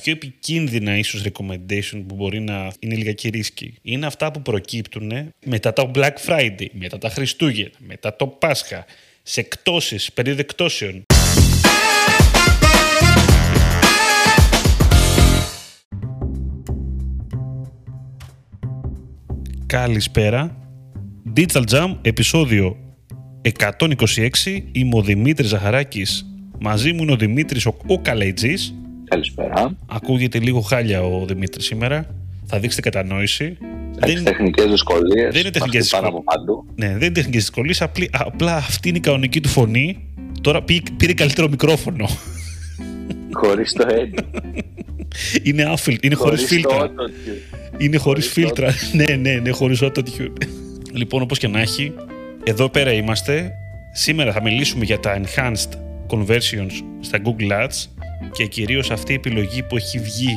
πιο επικίνδυνα ίσως recommendation που μπορεί να είναι λιγάκι ρίσκη είναι αυτά που προκύπτουν μετά το Black Friday, μετά τα Χριστούγεννα, μετά το Πάσχα, σε εκτόσεις, περίοδο εκτόσεων. Καλησπέρα. Digital Jam, επεισόδιο 126. Είμαι ο Δημήτρης Ζαχαράκης. Μαζί μου είναι ο Δημήτρης ο, ο Καλαϊτζής. Καλησπέρα. Ακούγεται λίγο χάλια ο Δημήτρης σήμερα. Θα δείξετε κατανόηση. Έχει Δεν- τεχνικές δυσκολίες. δεν είναι τεχνικές πάνω δυσκολίες. από παντού. Ναι, δεν είναι τεχνικές δυσκολίες. Απλή, απλά αυτή είναι η κανονική του φωνή. Τώρα πήρε, πήρε καλύτερο μικρόφωνο. Χωρίς το έννοιο. είναι άφιλ, είναι χωρίς φίλτρα. Είναι χωρίς Χωρίς φίλτρα. ναι, ναι, ναι, χωρίς autotune. λοιπόν, όπως και να έχει, εδώ πέρα είμαστε. Σήμερα θα μιλήσουμε για τα enhanced conversions στα Google Ads και κυρίως αυτή η επιλογή που έχει βγει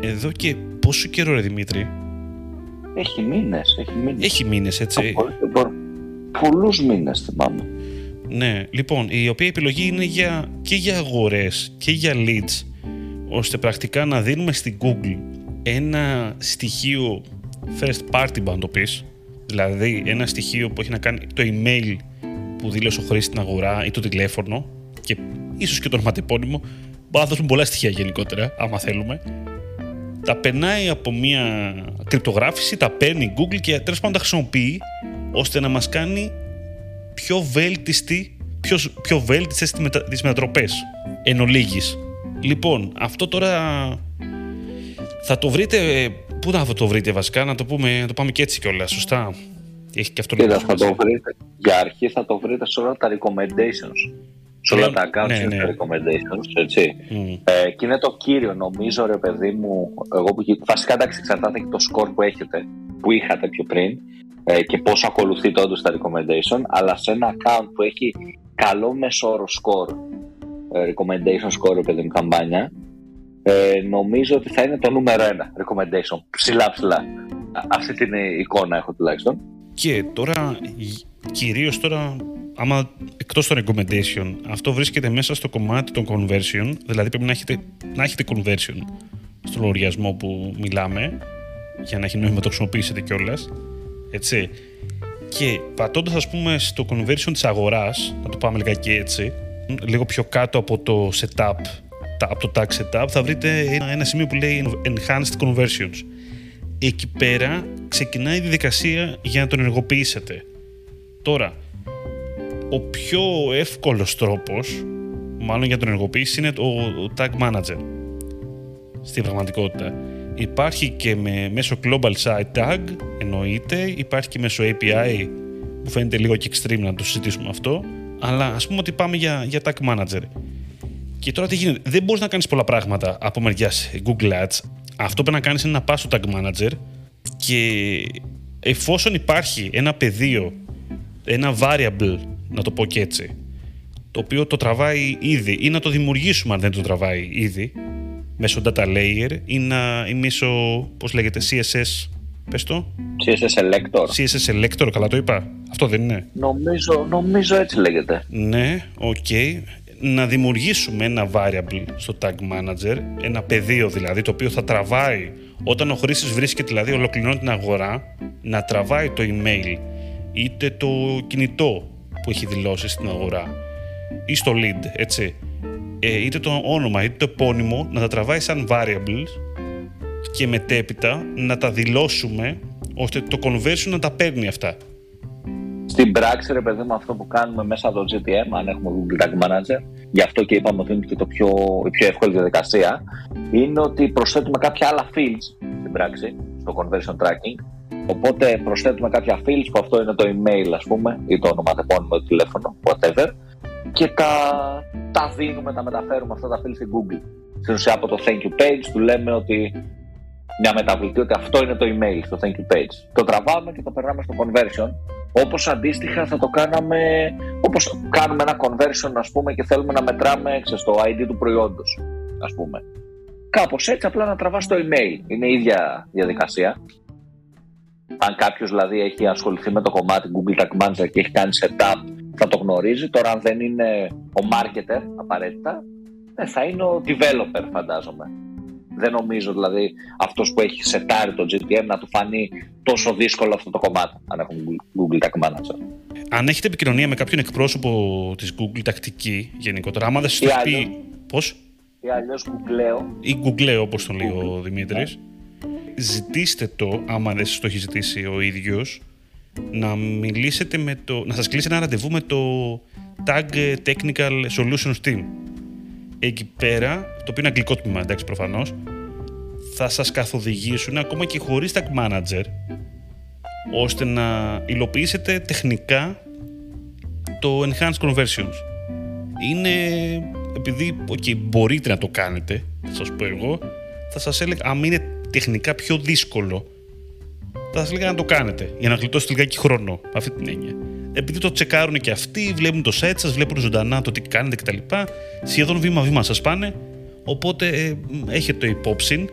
εδώ και πόσο καιρό ρε Δημήτρη; Έχει μήνες. Έχει μήνες. Έχει μήνες έτσι. Πολλούς μήνες θυμάμαι. Ναι, λοιπόν, η οποία επιλογή είναι για, και για αγορές και για leads, ώστε πρακτικά να δίνουμε στην Google ένα στοιχείο first party, αν το πεις, δηλαδή ένα στοιχείο που έχει να κάνει το email που δήλωσε ο χρήστης στην αγορά ή το τηλέφωνο και ίσως και το ονοματεπώνυμο, μπορεί να δώσουμε πολλά στοιχεία γενικότερα, άμα θέλουμε. Τα περνάει από μια κρυπτογράφηση, τα παίρνει η Google και τέλος πάντων τα χρησιμοποιεί ώστε να μας κάνει πιο βέλτιστη, πιο, πιο βέλτιστες τις, μετα, τις μετατροπές εν ολίγης. Λοιπόν, αυτό τώρα θα το βρείτε, πού θα το βρείτε βασικά, να το, πούμε, να το πάμε και έτσι κιόλας, σωστά; Έχει και αυτό Κοίτα, λίγο θα το σημασία. βρείτε. Για αρχή θα το βρείτε σε όλα τα recommendations. Σε όλα Πλέον, τα accounts ναι, και ναι. τα recommendations, έτσι. Μμ. Ε, και είναι το κύριο, νομίζω, ρε παιδί μου. Εγώ που, βασικά, εντάξει, εξαρτάται και το score που έχετε, που είχατε πιο πριν ε, και πόσο ακολουθείτε όντως τα recommendation. Αλλά σε ένα account που έχει καλό μεσόρο score, ε, recommendation score, ρε παιδί μου, καμπάνια, ε, νομίζω ότι θα είναι το νούμερο ένα recommendation. Ψηλά, ψηλά. Α- Αυτή την εικόνα έχω τουλάχιστον. Και τώρα, κυρίως τώρα, άμα εκτός των recommendation, αυτό βρίσκεται μέσα στο κομμάτι των conversion, δηλαδή πρέπει να έχετε, να έχετε conversion στο λογαριασμό που μιλάμε, για να έχει νόημα να το χρησιμοποιήσετε κιόλας. Έτσι. Και πατώντας, ας πούμε, στο conversion της αγοράς, να το πάμε λιγάκι έτσι, λίγο πιο κάτω από το setup, τα- από το tag setup, θα βρείτε ένα, ένα σημείο που λέει enhanced conversions εκεί πέρα ξεκινάει η διαδικασία για να τον ενεργοποιήσετε. Τώρα, ο πιο εύκολος τρόπος, μάλλον για να τον ενεργοποιήσει, είναι το ο Tag Manager. Στην πραγματικότητα. Υπάρχει και με, μέσω Global Site Tag, εννοείται. Υπάρχει και μέσω API, που φαίνεται λίγο και extreme να το συζητήσουμε αυτό. Αλλά ας πούμε ότι πάμε για, για Tag Manager. Και τώρα τι γίνεται; Δεν μπορείς να κάνεις πολλά πράγματα από μεριάς Google Ads. Αυτό πρέπει να κάνεις είναι να πας στο Tag Manager και εφόσον υπάρχει ένα πεδίο, ένα variable, να το πω και έτσι, το οποίο το τραβάει ήδη ή να το δημιουργήσουμε αν δεν το τραβάει ήδη μέσω data layer ή, να, ή μέσω, πώς λέγεται, CSS, πες το, CSS Selector. CSS selector, καλά το είπα, αυτό δεν είναι. Νομίζω, νομίζω έτσι λέγεται. Ναι, οκ. Να δημιουργήσουμε ένα variable στο Tag Manager, ένα πεδίο δηλαδή, το οποίο θα τραβάει όταν ο χρήστης βρίσκεται, δηλαδή ολοκληρώνει την αγορά, να τραβάει το email είτε το κινητό που έχει δηλώσει στην αγορά ή στο lead, έτσι. Ε, είτε το όνομα είτε το επώνυμο να τα τραβάει σαν variables και μετέπειτα να τα δηλώσουμε ώστε το conversion να τα παίρνει αυτά. Στην πράξη, ρε παιδί μου, αυτό που κάνουμε μέσα από το GTM, αν έχουμε Google Tag Manager, γι' αυτό και είπαμε ότι είναι και το πιο, η πιο εύκολη διαδικασία, είναι ότι προσθέτουμε κάποια άλλα fields στην πράξη, στο conversion tracking. Οπότε προσθέτουμε κάποια fields που αυτό είναι το email, ας πούμε, ή το ονοματεπώνυμο, το τηλέφωνο, whatever, και τα, τα δίνουμε, τα μεταφέρουμε αυτά τα fields στην Google. Στην ουσία από το thank you page του λέμε ότι μια μεταβλητή ότι αυτό είναι το email στο thank you page. Το τραβάμε και το περνάμε στο conversion όπως αντίστοιχα θα το κάναμε όπως κάνουμε ένα conversion ας πούμε και θέλουμε να μετράμε ξέρεις, το ID του προϊόντος ας πούμε. Κάπως έτσι απλά να τραβάς το email. Είναι η ίδια διαδικασία. Αν κάποιος δηλαδή έχει ασχοληθεί με το κομμάτι Google Tag Manager και έχει κάνει setup θα το γνωρίζει. Τώρα αν δεν είναι ο marketer απαραίτητα ναι, θα είναι ο developer, φαντάζομαι. Δεν νομίζω δηλαδή αυτός που έχει σετάρει το GTM να του φανεί τόσο δύσκολο αυτό το κομμάτι, αν έχουν Google Tag Manager. Αν έχετε επικοινωνία με κάποιον εκπρόσωπο της Google τακτική γενικότερα, άμα δεν σας πει. Πώς; Ή αλλιώ Google. Ή Google, όπως τον λέει ο Δημήτρης. Ναι. Ζητήστε το, άμα δεν σας το έχει ζητήσει ο ίδιος, να μιλήσετε με το. να σας κλείσει ένα ραντεβού με το Tag Technical Solutions Team εκεί πέρα, το οποίο είναι αγγλικό τμήμα, εντάξει προφανώς, θα σας καθοδηγήσουν ακόμα και χωρίς tag manager ώστε να υλοποιήσετε τεχνικά το enhanced conversions. Είναι, επειδή okay, μπορείτε να το κάνετε, θα σας πω εγώ, θα σας έλεγα, αν είναι τεχνικά πιο δύσκολο, θα σας έλεγα να το κάνετε, για να γλιτώσετε λιγάκι χρόνο, αυτή την έννοια επειδή το τσεκάρουν και αυτοί, βλέπουν το site σας, βλέπουν ζωντανά το τι κάνετε κτλ. Σχεδόν βήμα-βήμα σας πάνε. Οπότε ε, έχετε το υπόψη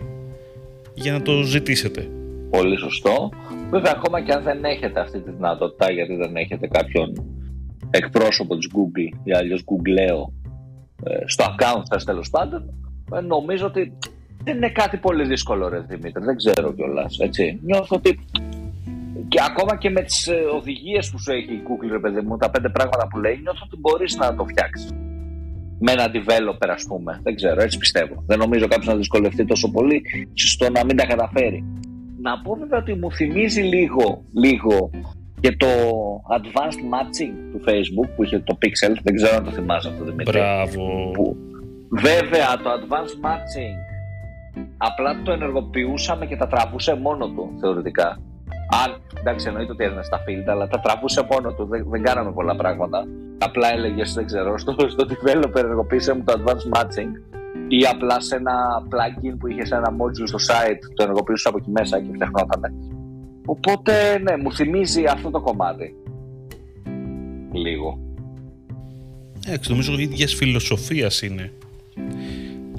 για να το ζητήσετε. Πολύ σωστό. Βέβαια, ακόμα και αν δεν έχετε αυτή τη δυνατότητα, γιατί δεν έχετε κάποιον εκπρόσωπο της Google ή αλλιώς Googleo ε, στο account σας τέλος πάντων, ε, νομίζω ότι δεν είναι κάτι πολύ δύσκολο ρε Δημήτρη, δεν ξέρω κιόλας. έτσι. Νιώθω ότι και ακόμα και με τις ε, οδηγίες που σου έχει η Google, ρε παιδί μου, τα πέντε πράγματα που λέει, νιώθω ότι μπορείς να το φτιάξεις. Με ένα developer, ας πούμε. Δεν ξέρω, έτσι πιστεύω. Δεν νομίζω κάποιος να δυσκολευτεί τόσο πολύ στο να μην τα καταφέρει. Να πω βέβαια ότι μου θυμίζει λίγο, λίγο και το advanced matching του Facebook που είχε το Pixel. Δεν ξέρω αν το θυμάσαι αυτό, Δημήτρη. Μπράβο. Που, βέβαια, το advanced matching απλά το ενεργοποιούσαμε και τα τραβούσε μόνο του θεωρητικά. Αν, εντάξει, εννοείται ότι έδινε στα field, αλλά τα τραβούσε μόνο του. Δεν, δεν κάναμε πολλά πράγματα. Απλά έλεγες, δεν ξέρω, στο, στο developer ενεργοποίησε μου το advanced matching ή απλά σε ένα plugin που είχες σε ένα module στο site, το ενεργοποιούσα από εκεί μέσα και φτιαχνόταν. Οπότε, ναι, μου θυμίζει αυτό το κομμάτι. Λίγο. Εντάξει, νομίζω η ίδιας φιλοσοφίας είναι.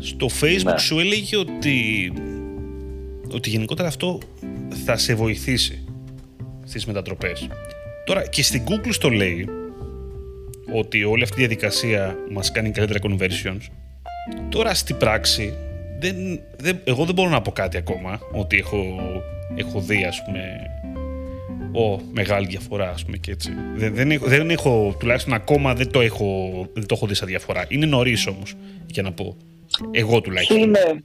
Στο Facebook ναι. σου έλεγε ότι, ότι γενικότερα αυτό θα σε βοηθήσει στις μετατροπές. Τώρα και στην Google στο λέει ότι όλη αυτή η διαδικασία μας κάνει καλύτερα conversions. Τώρα στην πράξη δεν, δεν, εγώ δεν μπορώ να πω κάτι ακόμα ότι έχω, έχω δει ας πούμε ο, μεγάλη διαφορά ας πούμε και έτσι. Δεν, δεν, έχω, δεν έχω, τουλάχιστον ακόμα δεν το έχω, δεν το έχω δει σαν διαφορά. Είναι νωρίς όμως για να πω. Εγώ τουλάχιστον. Είναι,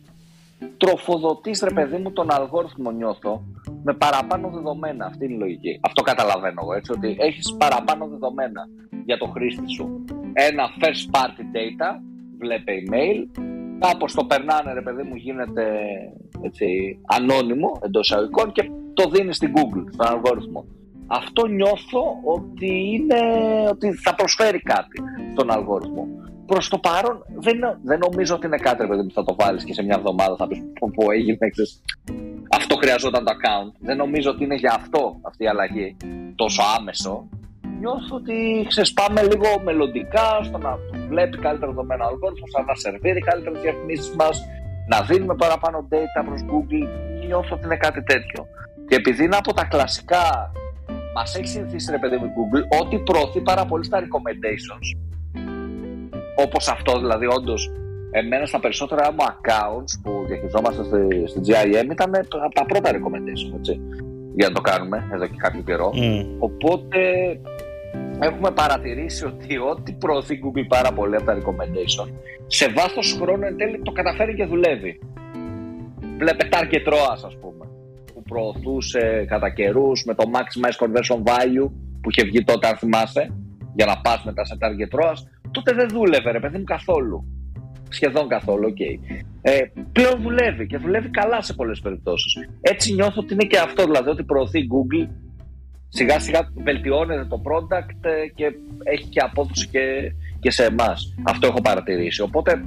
τροφοδοτείς ρε παιδί μου τον αλγόριθμο νιώθω με παραπάνω δεδομένα. Αυτή είναι η λογική. Αυτό καταλαβαίνω εγώ έτσι, ότι έχεις παραπάνω δεδομένα για το χρήστη σου. Ένα first party data, βλέπε email, κάπως το περνάνε ρε παιδί μου γίνεται έτσι, ανώνυμο εντός εισαγωγικών και το δίνεις στην Google, στον αλγόριθμο. Αυτό νιώθω ότι, είναι, ότι θα προσφέρει κάτι στον αλγόριθμο προς το παρόν δεν, δεν νομίζω ότι είναι κάτι που θα το βάλεις και σε μια εβδομάδα θα πεις πω έγινε. Αυτό χρειαζόταν το account. Δεν νομίζω ότι είναι για αυτό αυτή η αλλαγή τόσο άμεσο. Νιώθω ότι ξεσπάμε λίγο μελλοντικά στο να βλέπει καλύτερα δεδομένα ο αλγόριθμο, να σερβίρει καλύτερε διαφημίσεις μας, να δίνουμε παραπάνω data προς Google. Νιώθω ότι είναι κάτι τέτοιο. Και επειδή είναι από τα κλασικά, μας έχει συνηθίσει ρε παιδί με Google, ότι προωθεί πάρα πολύ στα recommendations όπως αυτό δηλαδή όντως εμένα στα περισσότερα μου accounts που διαχειριζόμαστε στη, στη GIM ήταν από τα πρώτα recommendation έτσι, για να το κάνουμε εδώ και κάποιο καιρό. Mm. οπότε έχουμε παρατηρήσει ότι ό,τι προωθεί Google πάρα πολύ από τα recommendation σε βάθος χρόνου εν τέλει το καταφέρει και δουλεύει. Βλέπε target ROAS ας πούμε που προωθούσε κατά καιρούς με το maximize conversion value που είχε βγει τότε αν θυμάσαι για να πας μετά σε target ROAS τότε δεν δούλευε ρε παιδί μου καθόλου. Σχεδόν καθόλου, ok. Okay. Ε, πλέον δουλεύει και δουλεύει καλά σε πολλές περιπτώσεις. Έτσι νιώθω ότι είναι και αυτό, δηλαδή ότι προωθεί Google. Σιγά σιγά βελτιώνεται το product ε, και έχει και απόδοση και, και σε εμάς. Αυτό έχω παρατηρήσει. Οπότε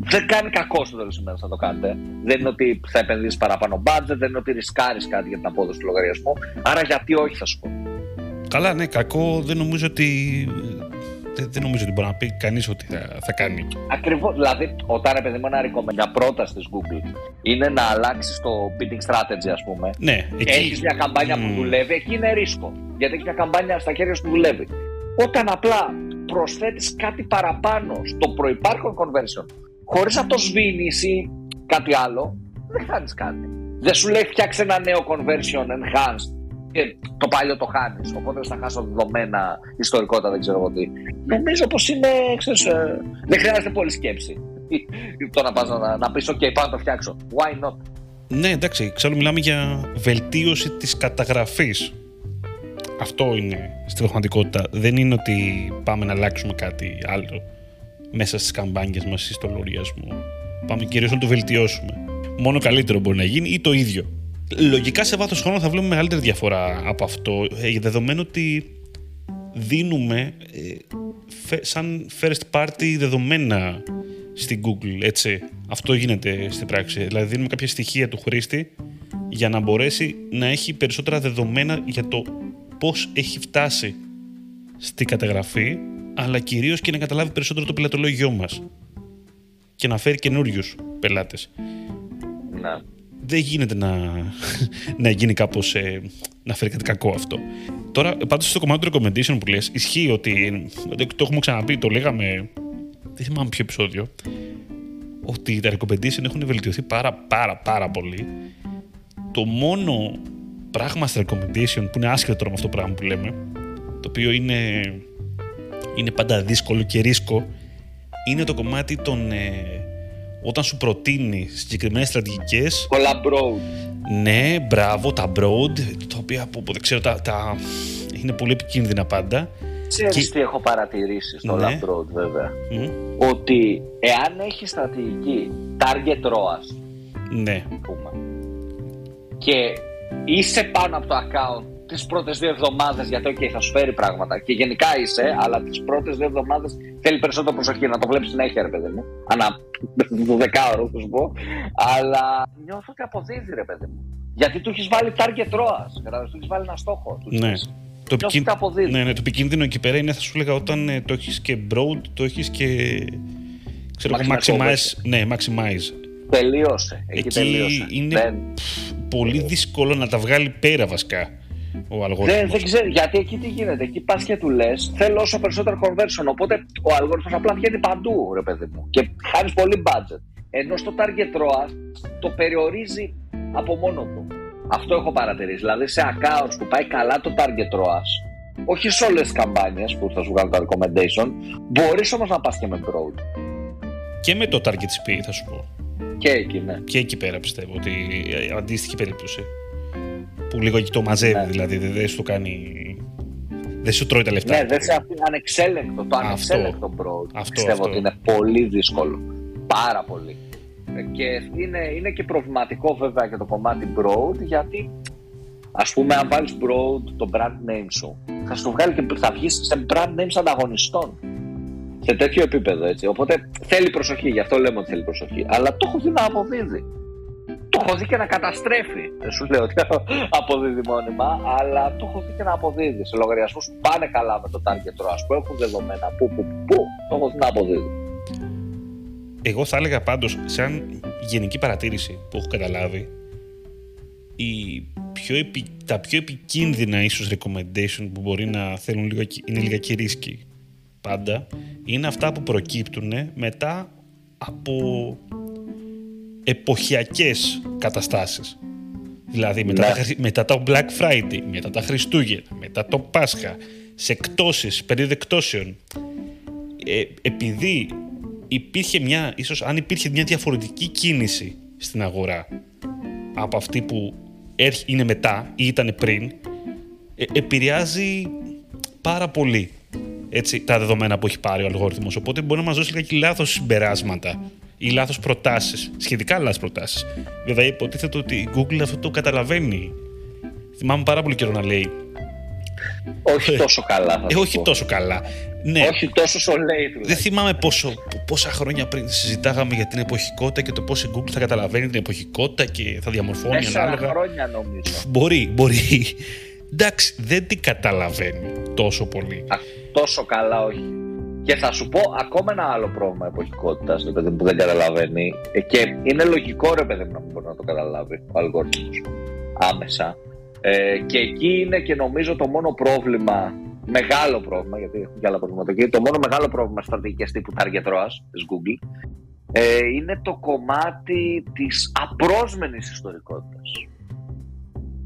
δεν κάνει κακό στο τέλος της να το κάνετε. Δεν είναι ότι θα επενδύσεις παραπάνω budget, δεν είναι ότι ρισκάρεις κάτι για την απόδοση του λογαριασμού. Άρα γιατί όχι, θα σου πω. Καλά, ναι, κακό δεν νομίζω ότι δεν, νομίζω ότι μπορεί να πει κανείς ότι θα, θα κάνει. Ακριβώς. Δηλαδή, όταν επειδή μου ένα μια πρόταση της Google είναι να αλλάξεις το bidding strategy, ας πούμε. Ναι, εκεί. έχεις μια καμπάνια που δουλεύει, εκεί είναι ρίσκο. Γιατί έχει μια καμπάνια στα χέρια σου που δουλεύει. Όταν απλά προσθέτεις κάτι παραπάνω στο προϋπάρχον conversion χωρίς να το σβήνεις ή κάτι άλλο, δεν χάνεις κάτι. Δεν σου λέει φτιάξε ένα νέο conversion enhanced και το παλιό το χάνεις. Οπότε θα χάσω δεδομένα, ιστορικότητα, δεν ξέρω εγώ τι. Νομίζω πως είναι. Ξέρεις, ε, δεν χρειάζεται πολύ σκέψη. το να πας να, να πεις: OK, πάω να το φτιάξω. Why not; Ναι, εντάξει, εξάλλου μιλάμε για βελτίωση της καταγραφής. Αυτό είναι στην πραγματικότητα. Δεν είναι ότι πάμε να αλλάξουμε κάτι άλλο μέσα στις καμπάνιες μας ή στο λογαριασμό. Πάμε κυρίως να το βελτιώσουμε. Μόνο καλύτερο μπορεί να γίνει ή το ίδιο. Λογικά σε βάθος χρόνου θα βλέπουμε μεγαλύτερη διαφορά από αυτό, ε, δεδομένου ότι δίνουμε ε, σαν first party δεδομένα στην Google, έτσι. Αυτό γίνεται στην πράξη. Δηλαδή δίνουμε κάποια στοιχεία του χρήστη για να μπορέσει να έχει περισσότερα δεδομένα για το πώς έχει φτάσει στη καταγραφή, αλλά κυρίως και να καταλάβει περισσότερο το πελατολόγιό μας και να φέρει καινούριους πελάτες. Να. Δεν γίνεται να, να γίνει κάπως, ε, να φέρει κάτι κακό αυτό. Τώρα, πάντως στο κομμάτι του recommendation που λες, ισχύει ότι, το έχουμε ξαναπεί, το λέγαμε δεν θυμάμαι ποιο επεισόδιο, ότι τα recommendation έχουν βελτιωθεί πάρα πάρα πάρα πολύ. Το μόνο πράγμα στα recommendation που είναι άσχετο τώρα με αυτό το πράγμα που λέμε, το οποίο είναι, είναι πάντα δύσκολο και ρίσκο, είναι το κομμάτι των... Ε, όταν σου προτείνει συγκεκριμένες στρατηγικές. Πολλά broad. Ναι, μπράβο, τα broad, τα οποία που, δεν ξέρω, τα, τα, είναι πολύ επικίνδυνα πάντα. Ξέρεις και... τι έχω παρατηρήσει στο ναι. βέβαια. Ότι εάν έχει στρατηγική target ROAS, ναι. πούμε, και είσαι πάνω από το account τις πρώτες δύο εβδομάδες, γιατί okay, θα σου φέρει πράγματα και γενικά είσαι, αλλά τις πρώτες δύο εβδομάδες θέλει περισσότερο προσοχή να το βλέπεις συνέχεια, ρε παιδί μου. Ανά το δεκάωρο, θα σου πω. Αλλά νιώθω ότι αποδίδει, ρε παιδί μου. Γιατί του έχεις βάλει target ROAS, του έχεις βάλει ένα στόχο. Ναι. Το, επικίνδυνο, ναι, ναι, το επικίνδυνο εκεί πέρα είναι, θα σου έλεγα, όταν ε, το έχεις και broad, το έχεις και. Ξέρω εγώ, maximize. Ναι, maximize. Τελείωσε. Εκεί, εκεί τελείωσε. είναι δεν... πολύ δύσκολο να τα βγάλει πέρα βασικά ο αλγόριθμος. Δεν, δεν ξέρω, γιατί εκεί τι γίνεται. Εκεί πας και του λες, θέλω όσο περισσότερο conversion. Οπότε ο αλγόριθμος απλά βγαίνει παντού, ρε παιδί μου. Και χάνεις πολύ budget. Ενώ στο target ROAS το περιορίζει από μόνο του. Αυτό έχω παρατηρήσει. Δηλαδή σε accounts που πάει καλά το target ROAS, όχι σε όλες τις καμπάνιες που θα σου βγάλουν τα recommendation, μπορείς όμως να πας και με broad. Και με το target speed, θα σου πω. Και εκεί, ναι. Και εκεί πέρα πιστεύω ότι αντίστοιχη περίπτωση. Που λίγο εκεί το μαζεύει, ναι. δηλαδή δεν σου κάνει. Δεν σου τρώει τα λεφτά. Ναι, δεν σε αφήνει ανεξέλεγκτο. Το ανεξέλεγκτο broad. Αυτό, πιστεύω αυτό. ότι είναι πολύ δύσκολο. Πάρα πολύ. Και είναι, είναι και προβληματικό βέβαια για το κομμάτι broad γιατί ας πούμε αν βάλεις broad το brand name σου θα σου βγάλει και θα βγεις σε brand names ανταγωνιστών σε τέτοιο επίπεδο έτσι οπότε θέλει προσοχή γι' αυτό λέμε ότι θέλει προσοχή αλλά το έχω δει να αποδίδει το έχω δει και να καταστρέφει. Δεν σου λέω ότι αποδίδει μόνιμα, αλλά το έχω δει και να αποδίδει σε λογαριασμούς που πάνε καλά με το target ROAS, που έχουν δεδομένα. Πού, πού, πού, το έχω δει να αποδίδει. Εγώ θα έλεγα πάντως, σαν γενική παρατήρηση που έχω καταλάβει, η πιο επι, τα πιο επικίνδυνα ίσως recommendation που μπορεί να θέλουν λίγο, είναι λίγα ρίσκοι πάντα, είναι αυτά που προκύπτουν μετά από εποχιακές καταστάσεις. Δηλαδή μετά, ναι. μετά το Black Friday, μετά τα Χριστούγεννα, μετά το Πάσχα, σε εκτόσεις, περίοδο εκτόσεων. Ε, επειδή υπήρχε μια, ίσως αν υπήρχε μια διαφορετική κίνηση στην αγορά από αυτή που είναι μετά ή ήταν πριν, ε, επηρεάζει πάρα πολύ έτσι, τα δεδομένα που έχει πάρει ο αλγόριθμος. Οπότε μπορεί να μας δώσει λίγα λάθος συμπεράσματα ή λάθος προτάσεις, σχετικά λάθος προτάσεις. Βέβαια υποτίθεται ότι η Google αυτό το καταλαβαίνει. Θυμάμαι πάρα πολύ καιρό να λέει όχι τόσο καλά. Ε, όχι τόσο καλά. Ναι. Όχι τόσο σολέι Δεν θυμάμαι πόσο, πόσα χρόνια πριν συζητάγαμε για την εποχικότητα και το πώς η Google θα καταλαβαίνει την εποχικότητα και θα διαμορφώνει ανάλογα. χρόνια νομίζω. Μπορεί, μπορεί. Εντάξει, δεν την καταλαβαίνει τόσο πολύ. Α, τόσο καλά, όχι. Και θα σου πω ακόμα ένα άλλο πρόβλημα εποχικότητας που δεν καταλαβαίνει. Ε, και είναι λογικό ρε παιδί μου να μην μπορεί να το καταλάβει ο αλγόριθμος άμεσα. Ε, και εκεί είναι και νομίζω το μόνο πρόβλημα μεγάλο πρόβλημα, γιατί έχουν και άλλα προβλήματα εκεί, το μόνο μεγάλο πρόβλημα στρατηγικές τύπου target ROAS της Google ε, είναι το κομμάτι της απρόσμενης ιστορικότητας.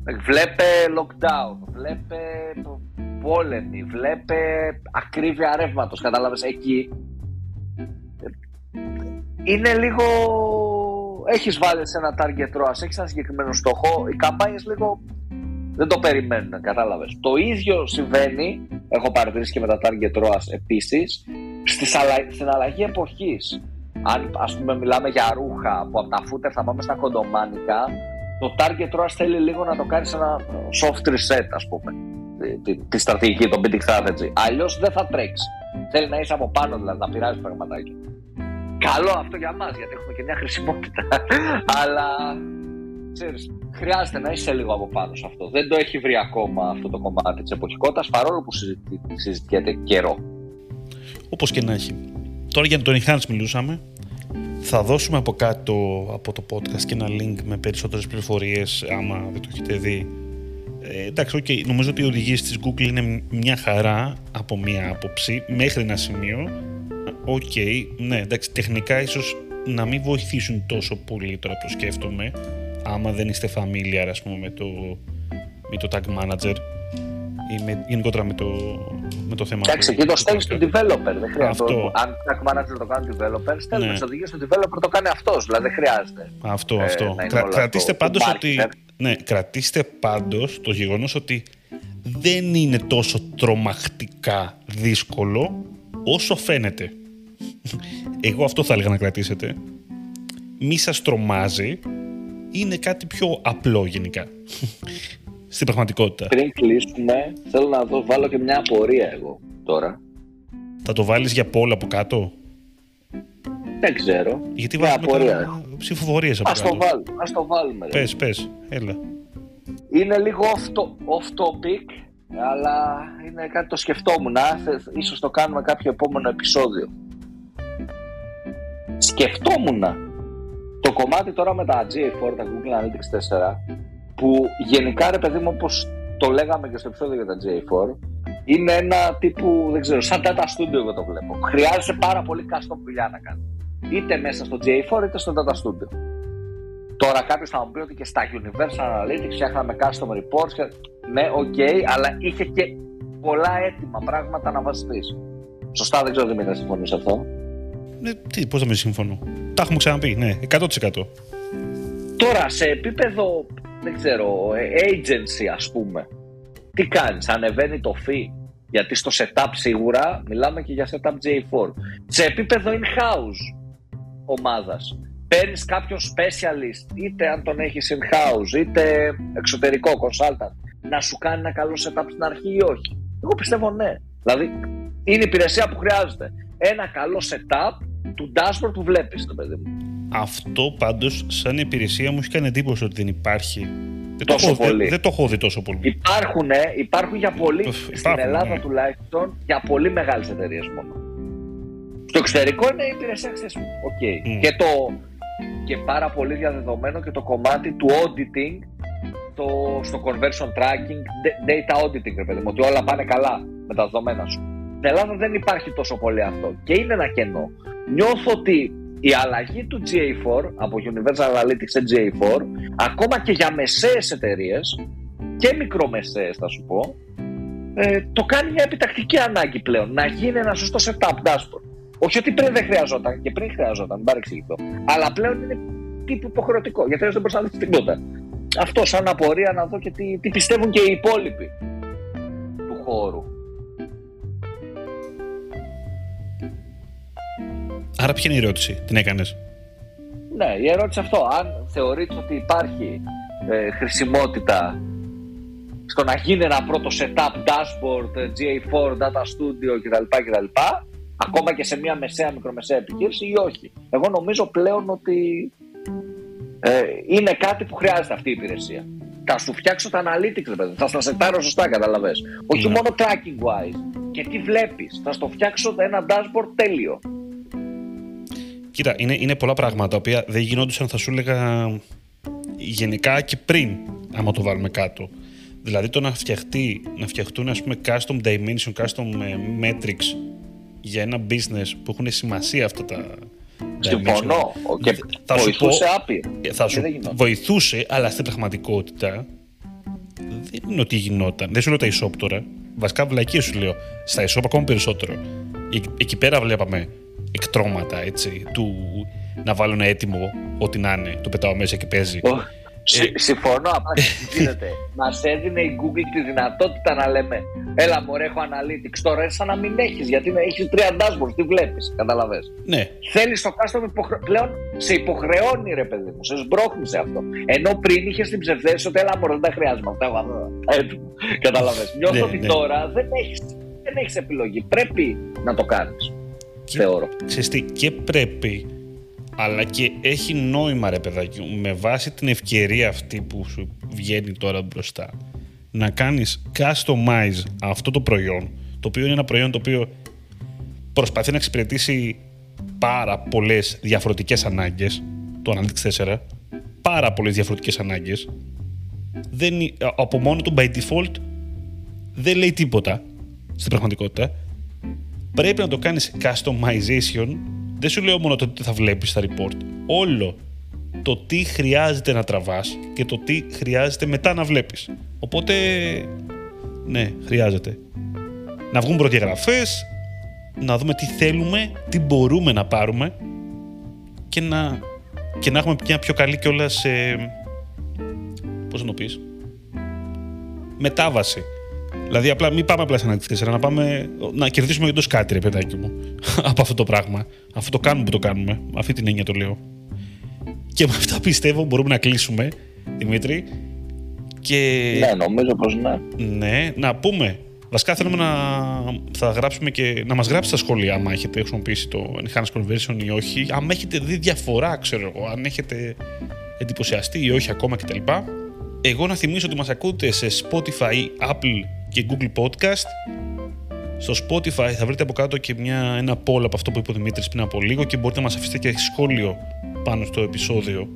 Βλέπε lockdown, βλέπε πόλεμη, βλέπε ακρίβεια ρεύματος, κατάλαβες, εκεί. Είναι λίγο... Έχεις βάλει σε ένα target ROAS, έχεις ένα συγκεκριμένο στόχο, οι καμπάνιες λίγο δεν το περιμένουν, κατάλαβες. Το ίδιο συμβαίνει, έχω παρατηρήσει και με τα target ROAS επίσης, στην αλλαγή εποχής αν ας πούμε μιλάμε για ρούχα που από τα φούτερ θα πάμε στα κοντομάνικα, το target ROAS θέλει λίγο να το κάνεις σε ένα soft reset, ας πούμε, τη, τη, στρατηγική, το bidding strategy. Αλλιώς δεν θα τρέξεις. Θέλει να είσαι από πάνω, δηλαδή να πειράζει πραγματάκι. Καλό αυτό για μας, γιατί έχουμε και μια χρησιμότητα. Αλλά ξέρεις, χρειάζεται να είσαι λίγο από πάνω σε αυτό. Δεν το έχει βρει ακόμα αυτό το κομμάτι της εποχικότητας, παρόλο που συζητιέται καιρό. Όπως και να έχει. Τώρα για τον enhance μιλούσαμε. Θα δώσουμε από κάτω από το podcast και ένα link με περισσότερες πληροφορίες άμα δεν το έχετε δει. Ε, εντάξει, okay, νομίζω ότι οι οδηγίες της Google είναι μια χαρά από μια άποψη μέχρι ένα σημείο. Ok, okay, ναι, εντάξει, τεχνικά ίσως να μην βοηθήσουν τόσο πολύ τώρα που το σκέφτομαι άμα δεν είστε familiar ας πούμε με το, με το tag manager ή με, γενικότερα με το, με το θέμα. Εντάξει, εκεί το στέλνεις στον developer. Δεν χρειάζεται. Αυτό. Αν tag manager το κάνει developer, στέλνεις ναι. οδηγίες στον developer το κάνει αυτός. Δηλαδή δεν χρειάζεται. Αυτό, ε, αυτό. Κρα, κρατήστε πάντως ότι. Ναι, κρατήστε πάντως το γεγονός ότι δεν είναι τόσο τρομακτικά δύσκολο όσο φαίνεται. Εγώ αυτό θα έλεγα να κρατήσετε. Μη σας τρομάζει. Είναι κάτι πιο απλό γενικά στην πραγματικότητα. Πριν κλείσουμε, θέλω να δω, βάλω και μια απορία εγώ τώρα. Θα το βάλεις για πόλα από κάτω; Δεν ξέρω. Γιατί βάζουμε απορία. ψηφοφορίες από ας κάτω. Το βάλουμε, ας το βάλουμε. Πες, πες, έλα. Είναι λίγο off, off topic, αλλά είναι κάτι το σκεφτόμουν. Ίσως το κάνουμε κάποιο επόμενο επεισόδιο. Σκεφτόμουν το κομμάτι τώρα με τα GA4, τα Google Analytics 4, που γενικά ρε παιδί μου όπως το λέγαμε και στο επεισόδιο για τα J4 είναι ένα τύπου, δεν ξέρω, σαν data studio εγώ το βλέπω. Χρειάζεται πάρα πολύ custom δουλειά να κάνεις. Είτε μέσα στο J4 είτε στο data studio. Τώρα κάποιος θα μου πει ότι και στα Universal Analytics φτιάχναμε custom reports. Και... Ναι, ok, okay, αλλά είχε και πολλά έτοιμα πράγματα να βασιστεί. Σωστά, δεν ξέρω Δημήτρη, να συμφωνείς σε αυτό. Ναι, τι, πώς να μην συμφωνώ. Τα έχουμε ξαναπεί, ναι, 100%. Τώρα, σε επίπεδο δεν ξέρω, ε, agency ας πούμε. Τι κάνεις, ανεβαίνει το fee; Γιατί στο setup σίγουρα μιλάμε και για setup GA4. Σε επίπεδο in-house ομάδας. Παίρνεις κάποιον specialist, είτε αν τον έχεις in-house, είτε εξωτερικό consultant, να σου κάνει ένα καλό setup στην αρχή ή όχι. Εγώ πιστεύω ναι. Δηλαδή, είναι η υπηρεσία που χρειάζεται. Ένα καλό setup του dashboard που βλέπεις, το παιδί μου. Αυτό πάντως, σαν υπηρεσία μου έχει κάνει εντύπωση ότι δεν υπάρχει. Δεν τόσο το, έχω, πολύ. Δεν, το έχω δει τόσο πολύ. Υπάρχουν, υπάρχουν για πολύ. στην Ελλάδα ναι. τουλάχιστον για πολύ μεγάλες εταιρείες μόνο. Στο εξωτερικό είναι η υπηρεσία accessible. Okay. Mm. Και, το, και πάρα πολύ διαδεδομένο και το κομμάτι του auditing το, στο conversion tracking, data auditing, ρε παιδί μου, ότι όλα πάνε καλά με τα δεδομένα σου. Στην Ελλάδα δεν υπάρχει τόσο πολύ αυτό και είναι ένα κενό. Νιώθω ότι η αλλαγή του GA4 από Universal Analytics σε GA4 ακόμα και για μεσαίες εταιρείες και μικρομεσαίες θα σου πω ε, το κάνει μια επιτακτική ανάγκη πλέον να γίνει ένα σωστό setup dashboard όχι ότι πριν δεν χρειαζόταν και πριν χρειαζόταν, μην παρεξηγηθώ αλλά πλέον είναι τύπου υποχρεωτικό γιατί δεν μπορείς να δεις τίποτα αυτό σαν απορία να δω και τι, τι πιστεύουν και οι υπόλοιποι του χώρου Άρα ποια είναι η ερώτηση, την έκανες; Ναι, η ερώτηση αυτό. Αν θεωρείτε ότι υπάρχει ε, χρησιμότητα στο να γίνει ένα πρώτο setup, dashboard, ε, GA4, data studio κτλ. κτλ ακόμα και σε μια μεσαία μικρομεσαία επιχείρηση ή όχι. Εγώ νομίζω πλέον ότι ε, είναι κάτι που χρειάζεται αυτή η υπηρεσία. Θα σου φτιάξω τα analytics, παιδί. θα στα σετάρω σωστά, καταλαβες. Όχι ναι. μόνο tracking wise. Και τι βλέπεις. Θα στο φτιάξω ένα dashboard τέλειο. Κοίτα, είναι, είναι πολλά πράγματα τα οποία δεν γινόντουσαν, θα σου έλεγα, γενικά και πριν, άμα το βάλουμε κάτω. Δηλαδή το να, φτιαχτεί, να φτιαχτούν ας πούμε custom dimension, custom ε, metrics για ένα business που έχουν σημασία αυτά τα Συμφωνώ. Και θα βοηθούσε άπειρα. Ε, θα σου βοηθούσε, αλλά στην πραγματικότητα δεν είναι ότι γινόταν. Δεν σου λέω τα e τώρα. Βασικά βλακίες σου λέω. Στα e ακόμα περισσότερο. Εκεί πέρα βλέπαμε εκτρώματα έτσι, του να βάλουν έτοιμο ό,τι να είναι. Το πετάω μέσα και παίζει. Ε, συμφωνώ, απλά γίνεται. Μας έδινε η Google τη δυνατότητα να λέμε Έλα, μωρέ, έχω analytics. Τώρα σαν να μην έχεις, γιατί έχεις τρία dashboards. Τι βλέπεις, καταλαβέ. Ναι. Θέλεις το custom υποχρε... πλέον σε υποχρεώνει, ρε παιδί μου, σε σμπρώχνεις σε αυτό. Ενώ πριν είχες την ψευδέστηση ότι έλα, μωρέ, δεν τα χρειάζομαι αυτά. Έτοιμο. Καταλαβέ. Νιώθω ναι, ότι ναι. τώρα δεν έχει δεν έχεις επιλογή. Πρέπει να το κάνεις. Θεωρώ. Ξεστή, και πρέπει αλλά και έχει νόημα ρε παιδάκι μου με βάση την ευκαιρία αυτή που σου βγαίνει τώρα μπροστά να κάνεις customize αυτό το προϊόν το οποίο είναι ένα προϊόν το οποίο προσπαθεί να εξυπηρετήσει πάρα πολλές διαφορετικές ανάγκες το Analytics 4 πάρα πολλές διαφορετικές ανάγκες. Δεν, από μόνο του by default δεν λέει τίποτα στην πραγματικότητα. Πρέπει να το κάνεις customization δεν σου λέω μόνο το τι θα βλέπεις στα report. Όλο το τι χρειάζεται να τραβάς και το τι χρειάζεται μετά να βλέπεις. Οπότε, ναι, χρειάζεται. Να βγουν προδιαγραφές, να δούμε τι θέλουμε, τι μπορούμε να πάρουμε και να, και να έχουμε μια πιο καλή κιόλας ε, πώς να το πεις, μετάβαση Δηλαδή, απλά μην πάμε απλά σε ένα 4, να, πάμε, να κερδίσουμε και το σκάτι, ρε παιδάκι μου, από αυτό το πράγμα. Αυτό το κάνουμε που το κάνουμε. Αυτή την έννοια το λέω. Και με αυτά πιστεύω μπορούμε να κλείσουμε, Δημήτρη. Και... Ναι, νομίζω πως ναι. Ναι, να πούμε. Βασικά θέλουμε να, θα γράψουμε και, να μας γράψει στα σχόλια άμα έχετε χρησιμοποιήσει το Enhanced Conversion ή όχι. Αν έχετε δει διαφορά, ξέρω εγώ, αν έχετε εντυπωσιαστεί ή όχι ακόμα κτλ. Εγώ να θυμίσω ότι μας ακούτε σε Spotify, Apple και Google Podcast. Στο Spotify θα βρείτε από κάτω και μια, ένα poll από αυτό που είπε ο Δημήτρης πριν από λίγο και μπορείτε να μας αφήσετε και σχόλιο πάνω στο επεισόδιο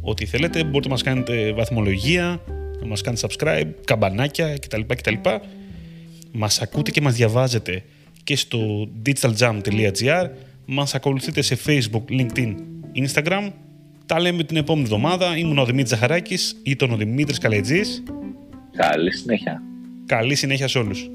ό,τι θέλετε. Μπορείτε να μας κάνετε βαθμολογία, να μας κάνετε subscribe, καμπανάκια κτλ. κτλ. Μας ακούτε και μας διαβάζετε και στο digitaljam.gr μας ακολουθείτε σε Facebook, LinkedIn, Instagram τα λέμε την επόμενη εβδομάδα. Ήμουν ο Δημήτρης Ζαχαράκης ή τον ο Δημήτρης Καλετζής. Καλή συνέχεια. Καλή συνέχεια σε όλους.